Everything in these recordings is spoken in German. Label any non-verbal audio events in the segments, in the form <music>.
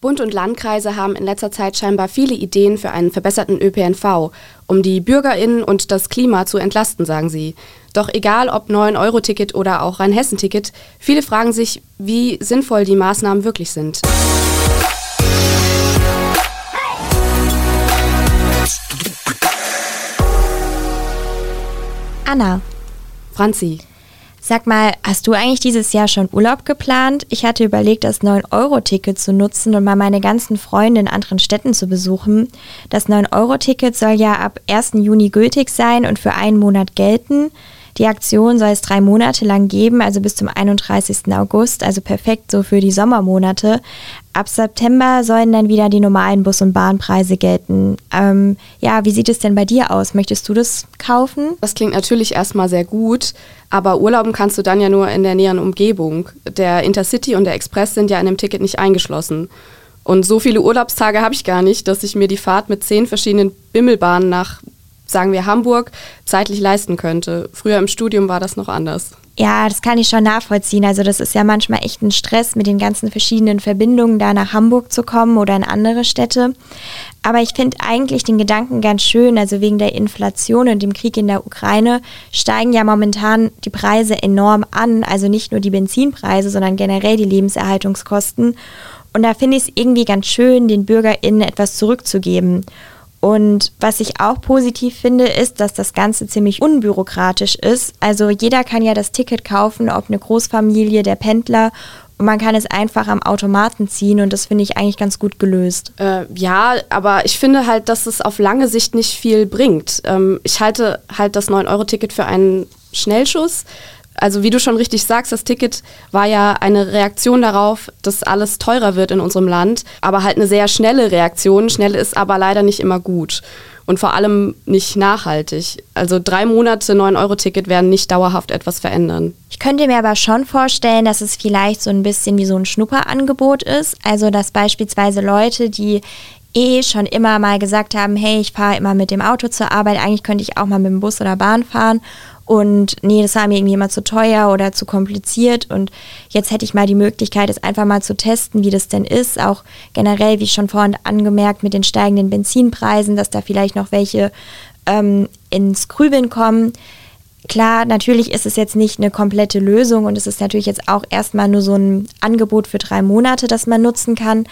Bund und Landkreise haben in letzter Zeit scheinbar viele Ideen für einen verbesserten ÖPNV, um die Bürgerinnen und das Klima zu entlasten, sagen sie. Doch egal ob 9-Euro-Ticket oder auch Rhein-Hessen-Ticket, viele fragen sich, wie sinnvoll die Maßnahmen wirklich sind. Anna. Franzi. Sag mal, hast du eigentlich dieses Jahr schon Urlaub geplant? Ich hatte überlegt, das 9-Euro-Ticket zu nutzen und mal meine ganzen Freunde in anderen Städten zu besuchen. Das 9-Euro-Ticket soll ja ab 1. Juni gültig sein und für einen Monat gelten. Die Aktion soll es drei Monate lang geben, also bis zum 31. August, also perfekt so für die Sommermonate. Ab September sollen dann wieder die normalen Bus- und Bahnpreise gelten. Ähm, ja, wie sieht es denn bei dir aus? Möchtest du das kaufen? Das klingt natürlich erstmal sehr gut, aber urlauben kannst du dann ja nur in der näheren Umgebung. Der Intercity und der Express sind ja in dem Ticket nicht eingeschlossen. Und so viele Urlaubstage habe ich gar nicht, dass ich mir die Fahrt mit zehn verschiedenen Bimmelbahnen nach sagen wir Hamburg, zeitlich leisten könnte. Früher im Studium war das noch anders. Ja, das kann ich schon nachvollziehen. Also das ist ja manchmal echt ein Stress, mit den ganzen verschiedenen Verbindungen da nach Hamburg zu kommen oder in andere Städte. Aber ich finde eigentlich den Gedanken ganz schön. Also wegen der Inflation und dem Krieg in der Ukraine steigen ja momentan die Preise enorm an. Also nicht nur die Benzinpreise, sondern generell die Lebenserhaltungskosten. Und da finde ich es irgendwie ganz schön, den BürgerInnen etwas zurückzugeben. Und was ich auch positiv finde, ist, dass das Ganze ziemlich unbürokratisch ist. Also jeder kann ja das Ticket kaufen, ob eine Großfamilie, der Pendler. Und man kann es einfach am Automaten ziehen und das finde ich eigentlich ganz gut gelöst. Äh, ja, aber ich finde halt, dass es auf lange Sicht nicht viel bringt. Ähm, ich halte halt das 9-Euro-Ticket für einen Schnellschuss also wie du schon richtig sagst, das Ticket war ja eine Reaktion darauf, dass alles teurer wird in unserem Land, aber halt eine sehr schnelle Reaktion. Schnell ist aber leider nicht immer gut und vor allem nicht nachhaltig. Also drei Monate 9-Euro-Ticket werden nicht dauerhaft etwas verändern. Ich könnte mir aber schon vorstellen, dass es vielleicht so ein bisschen wie so ein Schnupperangebot ist. Also dass beispielsweise Leute, die eh schon immer mal gesagt haben, hey, ich fahre immer mit dem Auto zur Arbeit, eigentlich könnte ich auch mal mit dem Bus oder Bahn fahren und nee, das war mir irgendwie immer zu teuer oder zu kompliziert und jetzt hätte ich mal die Möglichkeit, es einfach mal zu testen, wie das denn ist. Auch generell, wie schon vorhin angemerkt, mit den steigenden Benzinpreisen, dass da vielleicht noch welche ähm, ins Grübeln kommen. Klar, natürlich ist es jetzt nicht eine komplette Lösung und es ist natürlich jetzt auch erstmal nur so ein Angebot für drei Monate, das man nutzen kann.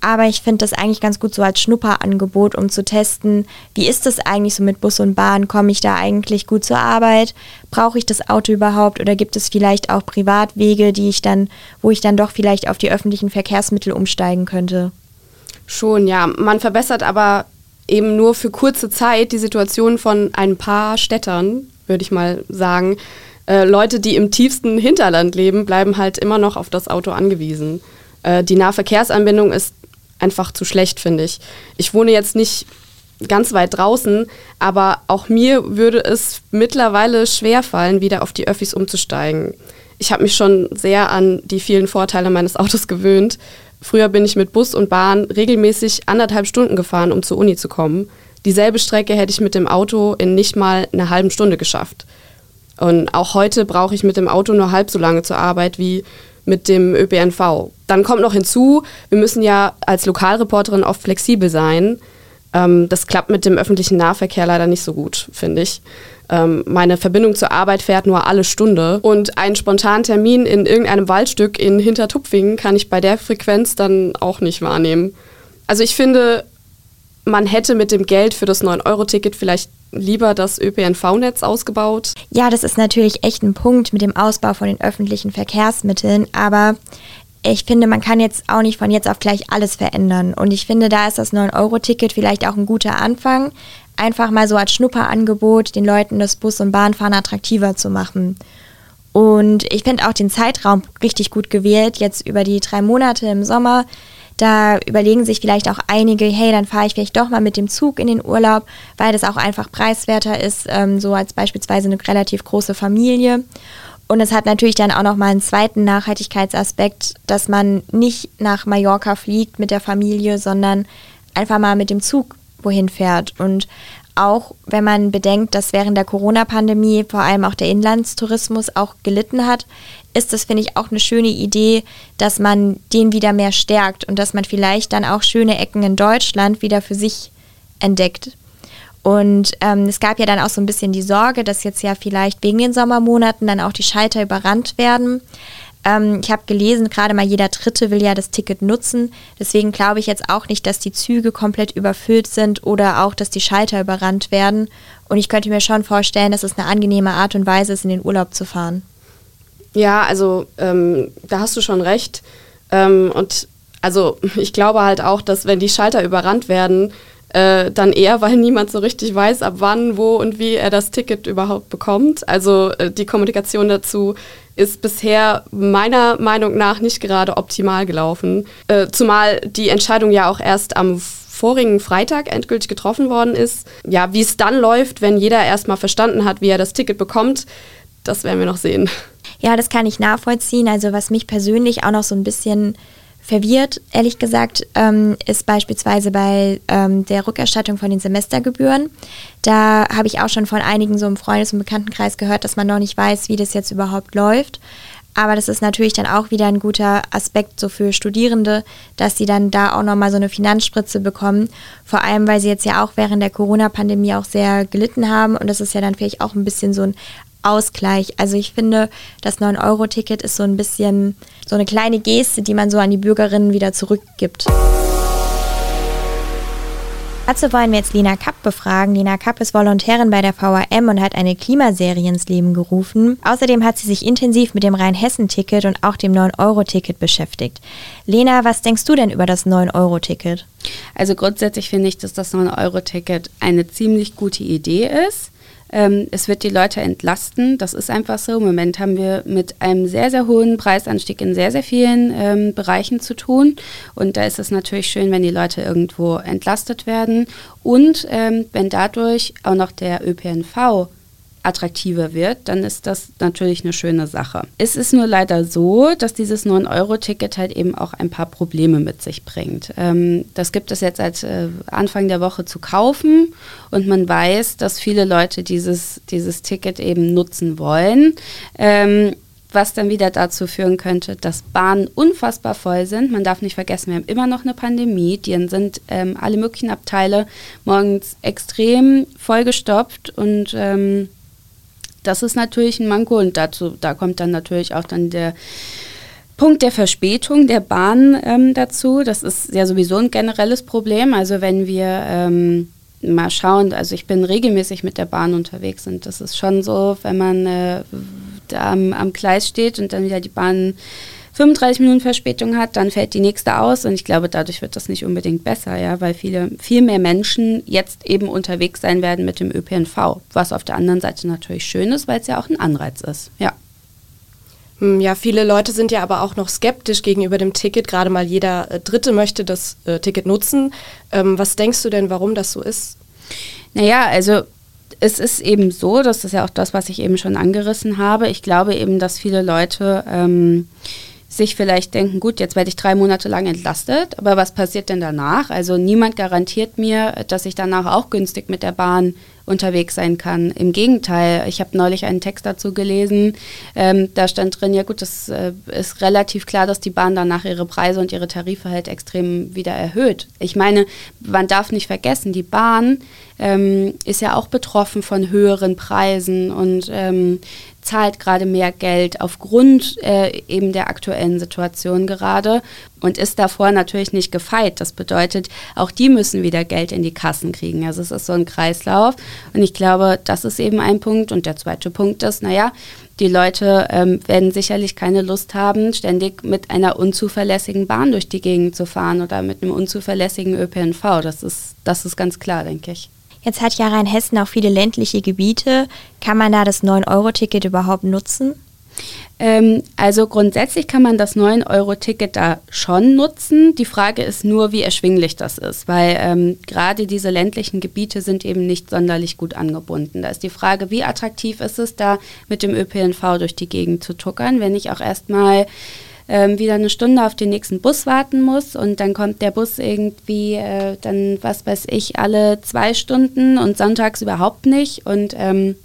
Aber ich finde das eigentlich ganz gut so als Schnupperangebot, um zu testen, wie ist das eigentlich so mit Bus und Bahn? Komme ich da eigentlich gut zur Arbeit? Brauche ich das Auto überhaupt? Oder gibt es vielleicht auch Privatwege, die ich dann, wo ich dann doch vielleicht auf die öffentlichen Verkehrsmittel umsteigen könnte? Schon, ja. Man verbessert aber eben nur für kurze Zeit die Situation von ein paar Städtern, würde ich mal sagen. Äh, Leute, die im tiefsten Hinterland leben, bleiben halt immer noch auf das Auto angewiesen. Äh, die Nahverkehrsanbindung ist einfach zu schlecht, finde ich. Ich wohne jetzt nicht ganz weit draußen, aber auch mir würde es mittlerweile schwerfallen, wieder auf die Öffis umzusteigen. Ich habe mich schon sehr an die vielen Vorteile meines Autos gewöhnt. Früher bin ich mit Bus und Bahn regelmäßig anderthalb Stunden gefahren, um zur Uni zu kommen. Dieselbe Strecke hätte ich mit dem Auto in nicht mal einer halben Stunde geschafft. Und auch heute brauche ich mit dem Auto nur halb so lange zur Arbeit wie mit dem ÖPNV. Dann kommt noch hinzu, wir müssen ja als Lokalreporterin oft flexibel sein. Ähm, das klappt mit dem öffentlichen Nahverkehr leider nicht so gut, finde ich. Ähm, meine Verbindung zur Arbeit fährt nur alle Stunde und einen spontanen Termin in irgendeinem Waldstück in Hintertupfingen kann ich bei der Frequenz dann auch nicht wahrnehmen. Also ich finde, man hätte mit dem Geld für das 9-Euro-Ticket vielleicht lieber das ÖPNV-Netz ausgebaut? Ja, das ist natürlich echt ein Punkt mit dem Ausbau von den öffentlichen Verkehrsmitteln, aber ich finde, man kann jetzt auch nicht von jetzt auf gleich alles verändern. Und ich finde, da ist das 9-Euro-Ticket vielleicht auch ein guter Anfang, einfach mal so als Schnupperangebot den Leuten das Bus- und Bahnfahren attraktiver zu machen. Und ich finde auch den Zeitraum richtig gut gewählt, jetzt über die drei Monate im Sommer da überlegen sich vielleicht auch einige, hey, dann fahre ich vielleicht doch mal mit dem Zug in den Urlaub, weil das auch einfach preiswerter ist, ähm, so als beispielsweise eine relativ große Familie. Und es hat natürlich dann auch noch mal einen zweiten Nachhaltigkeitsaspekt, dass man nicht nach Mallorca fliegt mit der Familie, sondern einfach mal mit dem Zug wohin fährt. Und auch wenn man bedenkt, dass während der Corona-Pandemie vor allem auch der Inlandstourismus auch gelitten hat, ist das, finde ich, auch eine schöne Idee, dass man den wieder mehr stärkt und dass man vielleicht dann auch schöne Ecken in Deutschland wieder für sich entdeckt. Und ähm, es gab ja dann auch so ein bisschen die Sorge, dass jetzt ja vielleicht wegen den Sommermonaten dann auch die Schalter überrannt werden. Ähm, ich habe gelesen, gerade mal jeder Dritte will ja das Ticket nutzen. Deswegen glaube ich jetzt auch nicht, dass die Züge komplett überfüllt sind oder auch, dass die Schalter überrannt werden. Und ich könnte mir schon vorstellen, dass es eine angenehme Art und Weise ist, in den Urlaub zu fahren. Ja, also ähm, da hast du schon recht. Ähm, und also <laughs> ich glaube halt auch, dass wenn die Schalter überrannt werden, äh, dann eher, weil niemand so richtig weiß, ab wann, wo und wie er das Ticket überhaupt bekommt. Also äh, die Kommunikation dazu ist bisher meiner Meinung nach nicht gerade optimal gelaufen. Äh, zumal die Entscheidung ja auch erst am vorigen Freitag endgültig getroffen worden ist. Ja, wie es dann läuft, wenn jeder erstmal verstanden hat, wie er das Ticket bekommt, das werden wir noch sehen. Ja, das kann ich nachvollziehen. Also was mich persönlich auch noch so ein bisschen verwirrt, ehrlich gesagt, ähm, ist beispielsweise bei ähm, der Rückerstattung von den Semestergebühren. Da habe ich auch schon von einigen so im Freundes- und Bekanntenkreis gehört, dass man noch nicht weiß, wie das jetzt überhaupt läuft. Aber das ist natürlich dann auch wieder ein guter Aspekt so für Studierende, dass sie dann da auch nochmal so eine Finanzspritze bekommen. Vor allem, weil sie jetzt ja auch während der Corona-Pandemie auch sehr gelitten haben. Und das ist ja dann vielleicht auch ein bisschen so ein Ausgleich. Also ich finde, das 9-Euro-Ticket ist so ein bisschen so eine kleine Geste, die man so an die Bürgerinnen wieder zurückgibt. Dazu wollen wir jetzt Lena Kapp befragen. Lena Kapp ist Volontärin bei der VAM und hat eine Klimaserie ins Leben gerufen. Außerdem hat sie sich intensiv mit dem Rhein-Hessen-Ticket und auch dem 9-Euro-Ticket beschäftigt. Lena, was denkst du denn über das 9-Euro-Ticket? Also grundsätzlich finde ich, dass das 9-Euro-Ticket eine ziemlich gute Idee ist. Ähm, es wird die Leute entlasten. Das ist einfach so. Im Moment haben wir mit einem sehr, sehr hohen Preisanstieg in sehr, sehr vielen ähm, Bereichen zu tun. Und da ist es natürlich schön, wenn die Leute irgendwo entlastet werden und ähm, wenn dadurch auch noch der ÖPNV attraktiver wird, dann ist das natürlich eine schöne Sache. Es ist nur leider so, dass dieses 9-Euro-Ticket halt eben auch ein paar Probleme mit sich bringt. Ähm, das gibt es jetzt seit äh, Anfang der Woche zu kaufen und man weiß, dass viele Leute dieses, dieses Ticket eben nutzen wollen. Ähm, was dann wieder dazu führen könnte, dass Bahnen unfassbar voll sind. Man darf nicht vergessen, wir haben immer noch eine Pandemie. Die sind ähm, alle möglichen Abteile morgens extrem vollgestopft und ähm, das ist natürlich ein Manko und dazu, da kommt dann natürlich auch dann der Punkt der Verspätung der Bahn ähm, dazu. Das ist ja sowieso ein generelles Problem. Also wenn wir ähm, mal schauen, also ich bin regelmäßig mit der Bahn unterwegs und das ist schon so, wenn man äh, da am, am Gleis steht und dann wieder die Bahn 35 Minuten Verspätung hat, dann fällt die nächste aus und ich glaube, dadurch wird das nicht unbedingt besser, ja, weil viele, viel mehr Menschen jetzt eben unterwegs sein werden mit dem ÖPNV, was auf der anderen Seite natürlich schön ist, weil es ja auch ein Anreiz ist, ja. Hm, ja, viele Leute sind ja aber auch noch skeptisch gegenüber dem Ticket. Gerade mal jeder äh, Dritte möchte das äh, Ticket nutzen. Ähm, was denkst du denn, warum das so ist? Naja, also es ist eben so, das ist ja auch das, was ich eben schon angerissen habe. Ich glaube eben, dass viele Leute ähm, sich vielleicht denken, gut, jetzt werde ich drei Monate lang entlastet, aber was passiert denn danach? Also niemand garantiert mir, dass ich danach auch günstig mit der Bahn unterwegs sein kann. Im Gegenteil, ich habe neulich einen Text dazu gelesen, ähm, da stand drin, ja gut, es äh, ist relativ klar, dass die Bahn danach ihre Preise und ihre Tarife halt extrem wieder erhöht. Ich meine, man darf nicht vergessen, die Bahn ähm, ist ja auch betroffen von höheren Preisen und ähm, zahlt gerade mehr Geld aufgrund äh, eben der aktuellen Situation gerade und ist davor natürlich nicht gefeit. Das bedeutet, auch die müssen wieder Geld in die Kassen kriegen. Also es ist so ein Kreislauf und ich glaube, das ist eben ein Punkt. Und der zweite Punkt ist, naja, die Leute ähm, werden sicherlich keine Lust haben, ständig mit einer unzuverlässigen Bahn durch die Gegend zu fahren oder mit einem unzuverlässigen ÖPNV. Das ist, das ist ganz klar, denke ich. Jetzt hat ja Rheinhessen auch viele ländliche Gebiete. Kann man da das 9-Euro-Ticket überhaupt nutzen? Ähm, also grundsätzlich kann man das 9-Euro-Ticket da schon nutzen. Die Frage ist nur, wie erschwinglich das ist, weil ähm, gerade diese ländlichen Gebiete sind eben nicht sonderlich gut angebunden. Da ist die Frage, wie attraktiv ist es da mit dem ÖPNV durch die Gegend zu tuckern, wenn ich auch erstmal ähm, wieder eine Stunde auf den nächsten Bus warten muss und dann kommt der Bus irgendwie äh, dann, was weiß ich, alle zwei Stunden und sonntags überhaupt nicht und ähm,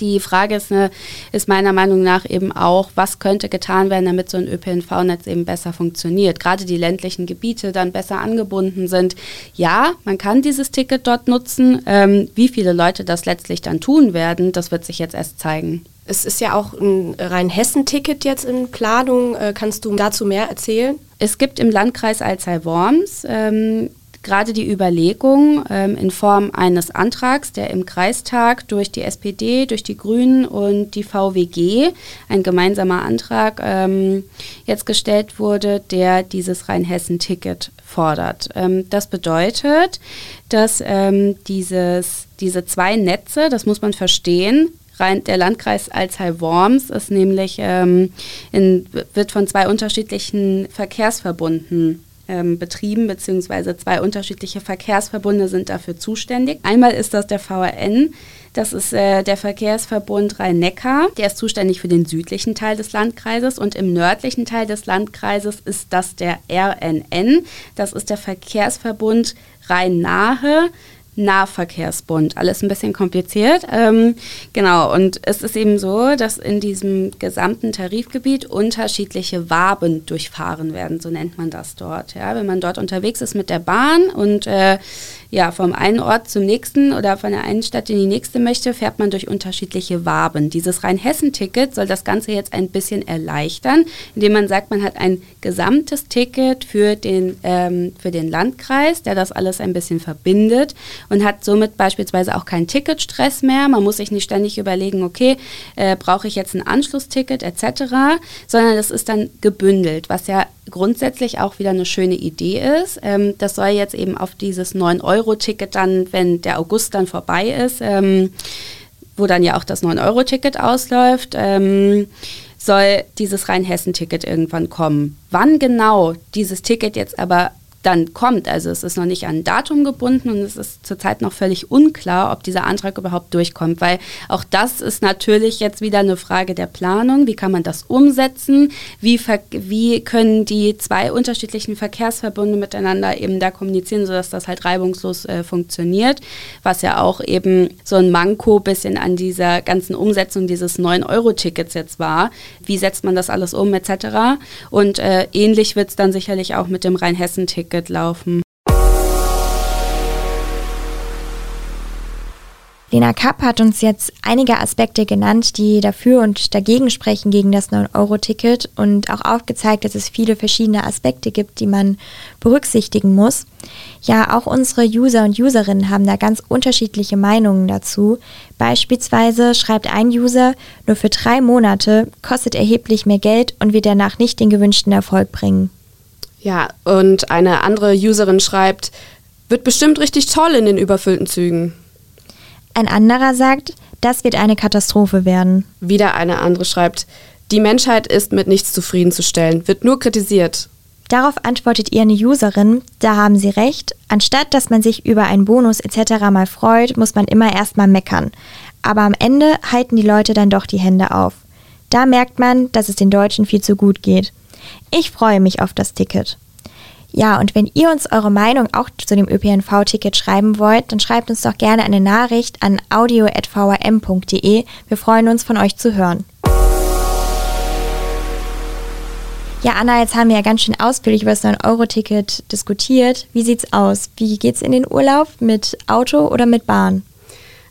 Die Frage ist, ne, ist meiner Meinung nach eben auch, was könnte getan werden, damit so ein ÖPNV-Netz eben besser funktioniert. Gerade die ländlichen Gebiete dann besser angebunden sind. Ja, man kann dieses Ticket dort nutzen. Ähm, wie viele Leute das letztlich dann tun werden, das wird sich jetzt erst zeigen. Es ist ja auch ein Rhein-Hessen-Ticket jetzt in Planung. Äh, kannst du dazu mehr erzählen? Es gibt im Landkreis Alzey-Worms ähm, gerade die Überlegung ähm, in Form eines Antrags, der im Kreistag durch die SPD, durch die Grünen und die VWG, ein gemeinsamer Antrag, ähm, jetzt gestellt wurde, der dieses Rheinhessen-Ticket fordert. Ähm, das bedeutet, dass ähm, dieses, diese zwei Netze, das muss man verstehen, der Landkreis Alzey-Worms ist nämlich ähm, in, wird von zwei unterschiedlichen Verkehrsverbunden ähm, betrieben, beziehungsweise zwei unterschiedliche Verkehrsverbunde sind dafür zuständig. Einmal ist das der VRN, das ist äh, der Verkehrsverbund Rhein-Neckar, der ist zuständig für den südlichen Teil des Landkreises und im nördlichen Teil des Landkreises ist das der RNN, das ist der Verkehrsverbund Rhein-Nahe. Nahverkehrsbund. Alles ein bisschen kompliziert. Ähm, genau, und es ist eben so, dass in diesem gesamten Tarifgebiet unterschiedliche Waben durchfahren werden, so nennt man das dort. Ja, wenn man dort unterwegs ist mit der Bahn und äh, ja, vom einen Ort zum nächsten oder von der einen Stadt in die nächste möchte, fährt man durch unterschiedliche Waben. Dieses Rheinhessen-Ticket soll das Ganze jetzt ein bisschen erleichtern, indem man sagt, man hat ein gesamtes Ticket für den, ähm, für den Landkreis, der das alles ein bisschen verbindet und hat somit beispielsweise auch keinen Ticketstress mehr. Man muss sich nicht ständig überlegen, okay, äh, brauche ich jetzt ein Anschlussticket etc., sondern das ist dann gebündelt, was ja grundsätzlich auch wieder eine schöne Idee ist. Ähm, das soll jetzt eben auf dieses 9-Euro-Ticket dann, wenn der August dann vorbei ist, ähm, wo dann ja auch das 9-Euro-Ticket ausläuft, ähm, soll dieses Rheinhessen-Ticket irgendwann kommen. Wann genau dieses Ticket jetzt aber dann kommt. Also es ist noch nicht an ein Datum gebunden und es ist zurzeit noch völlig unklar, ob dieser Antrag überhaupt durchkommt, weil auch das ist natürlich jetzt wieder eine Frage der Planung. Wie kann man das umsetzen? Wie, wie können die zwei unterschiedlichen Verkehrsverbunde miteinander eben da kommunizieren, sodass das halt reibungslos äh, funktioniert, was ja auch eben so ein Manko bisschen an dieser ganzen Umsetzung dieses 9-Euro-Tickets jetzt war. Wie setzt man das alles um etc. Und äh, ähnlich wird es dann sicherlich auch mit dem Rheinhessen-Ticket Ticket laufen. Lena Kapp hat uns jetzt einige Aspekte genannt, die dafür und dagegen sprechen gegen das 9-Euro-Ticket und auch aufgezeigt, dass es viele verschiedene Aspekte gibt, die man berücksichtigen muss. Ja, auch unsere User und Userinnen haben da ganz unterschiedliche Meinungen dazu. Beispielsweise schreibt ein User, nur für drei Monate kostet erheblich mehr Geld und wird danach nicht den gewünschten Erfolg bringen. Ja, und eine andere Userin schreibt, wird bestimmt richtig toll in den überfüllten Zügen. Ein anderer sagt, das wird eine Katastrophe werden. Wieder eine andere schreibt, die Menschheit ist mit nichts zufriedenzustellen, wird nur kritisiert. Darauf antwortet ihr eine Userin, da haben sie recht, anstatt dass man sich über einen Bonus etc. mal freut, muss man immer erstmal meckern. Aber am Ende halten die Leute dann doch die Hände auf. Da merkt man, dass es den Deutschen viel zu gut geht. Ich freue mich auf das Ticket. Ja, und wenn ihr uns eure Meinung auch zu dem ÖPNV-Ticket schreiben wollt, dann schreibt uns doch gerne eine Nachricht an audio.vrm.de. Wir freuen uns, von euch zu hören. Ja, Anna, jetzt haben wir ja ganz schön ausführlich über das 9-Euro-Ticket diskutiert. Wie sieht's aus? Wie geht's in den Urlaub? Mit Auto oder mit Bahn?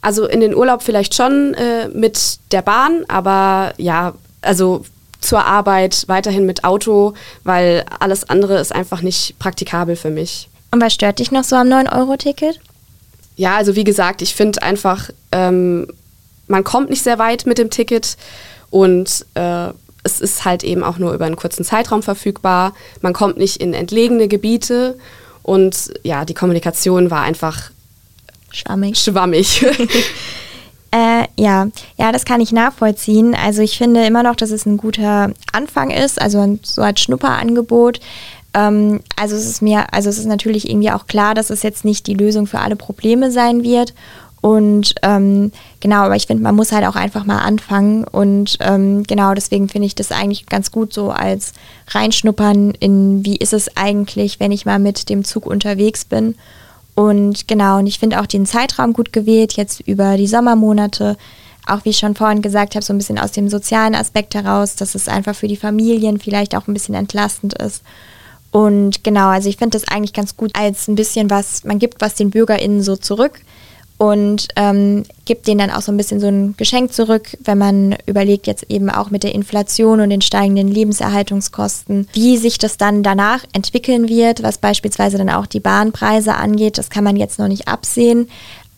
Also in den Urlaub vielleicht schon äh, mit der Bahn, aber ja, also zur Arbeit weiterhin mit Auto, weil alles andere ist einfach nicht praktikabel für mich. Und was stört dich noch so am 9-Euro-Ticket? Ja, also wie gesagt, ich finde einfach, ähm, man kommt nicht sehr weit mit dem Ticket und äh, es ist halt eben auch nur über einen kurzen Zeitraum verfügbar. Man kommt nicht in entlegene Gebiete und ja, die Kommunikation war einfach schwammig. schwammig. <laughs> Äh, ja, ja, das kann ich nachvollziehen. Also ich finde immer noch, dass es ein guter Anfang ist, also so als Schnupperangebot. Ähm, also es ist mir, also es ist natürlich irgendwie auch klar, dass es jetzt nicht die Lösung für alle Probleme sein wird. Und ähm, genau, aber ich finde, man muss halt auch einfach mal anfangen. Und ähm, genau, deswegen finde ich das eigentlich ganz gut so als reinschnuppern in, wie ist es eigentlich, wenn ich mal mit dem Zug unterwegs bin. Und genau, und ich finde auch den Zeitraum gut gewählt, jetzt über die Sommermonate. auch wie ich schon vorhin gesagt habe, so ein bisschen aus dem sozialen Aspekt heraus, dass es einfach für die Familien vielleicht auch ein bisschen entlastend ist. Und genau, also ich finde das eigentlich ganz gut als ein bisschen was, man gibt was den BürgerInnen so zurück und ähm, gibt denen dann auch so ein bisschen so ein Geschenk zurück, wenn man überlegt jetzt eben auch mit der Inflation und den steigenden Lebenserhaltungskosten, wie sich das dann danach entwickeln wird, was beispielsweise dann auch die Bahnpreise angeht. Das kann man jetzt noch nicht absehen,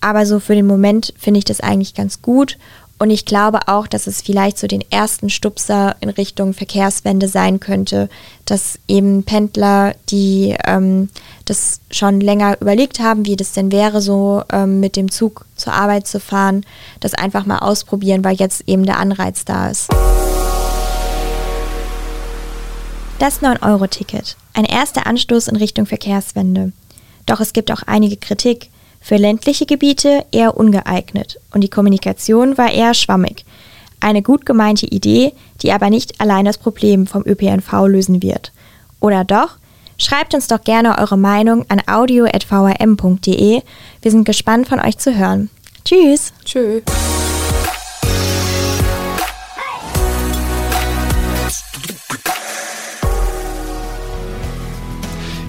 aber so für den Moment finde ich das eigentlich ganz gut und ich glaube auch, dass es vielleicht so den ersten Stupser in Richtung Verkehrswende sein könnte, dass eben Pendler, die ähm, das schon länger überlegt haben, wie das denn wäre, so ähm, mit dem Zug zur Arbeit zu fahren, das einfach mal ausprobieren, weil jetzt eben der Anreiz da ist. Das 9-Euro-Ticket. Ein erster Anstoß in Richtung Verkehrswende. Doch es gibt auch einige Kritik. Für ländliche Gebiete eher ungeeignet und die Kommunikation war eher schwammig. Eine gut gemeinte Idee, die aber nicht allein das Problem vom ÖPNV lösen wird. Oder doch? Schreibt uns doch gerne eure Meinung an audio.vrm.de. Wir sind gespannt von euch zu hören. Tschüss. Tschüss.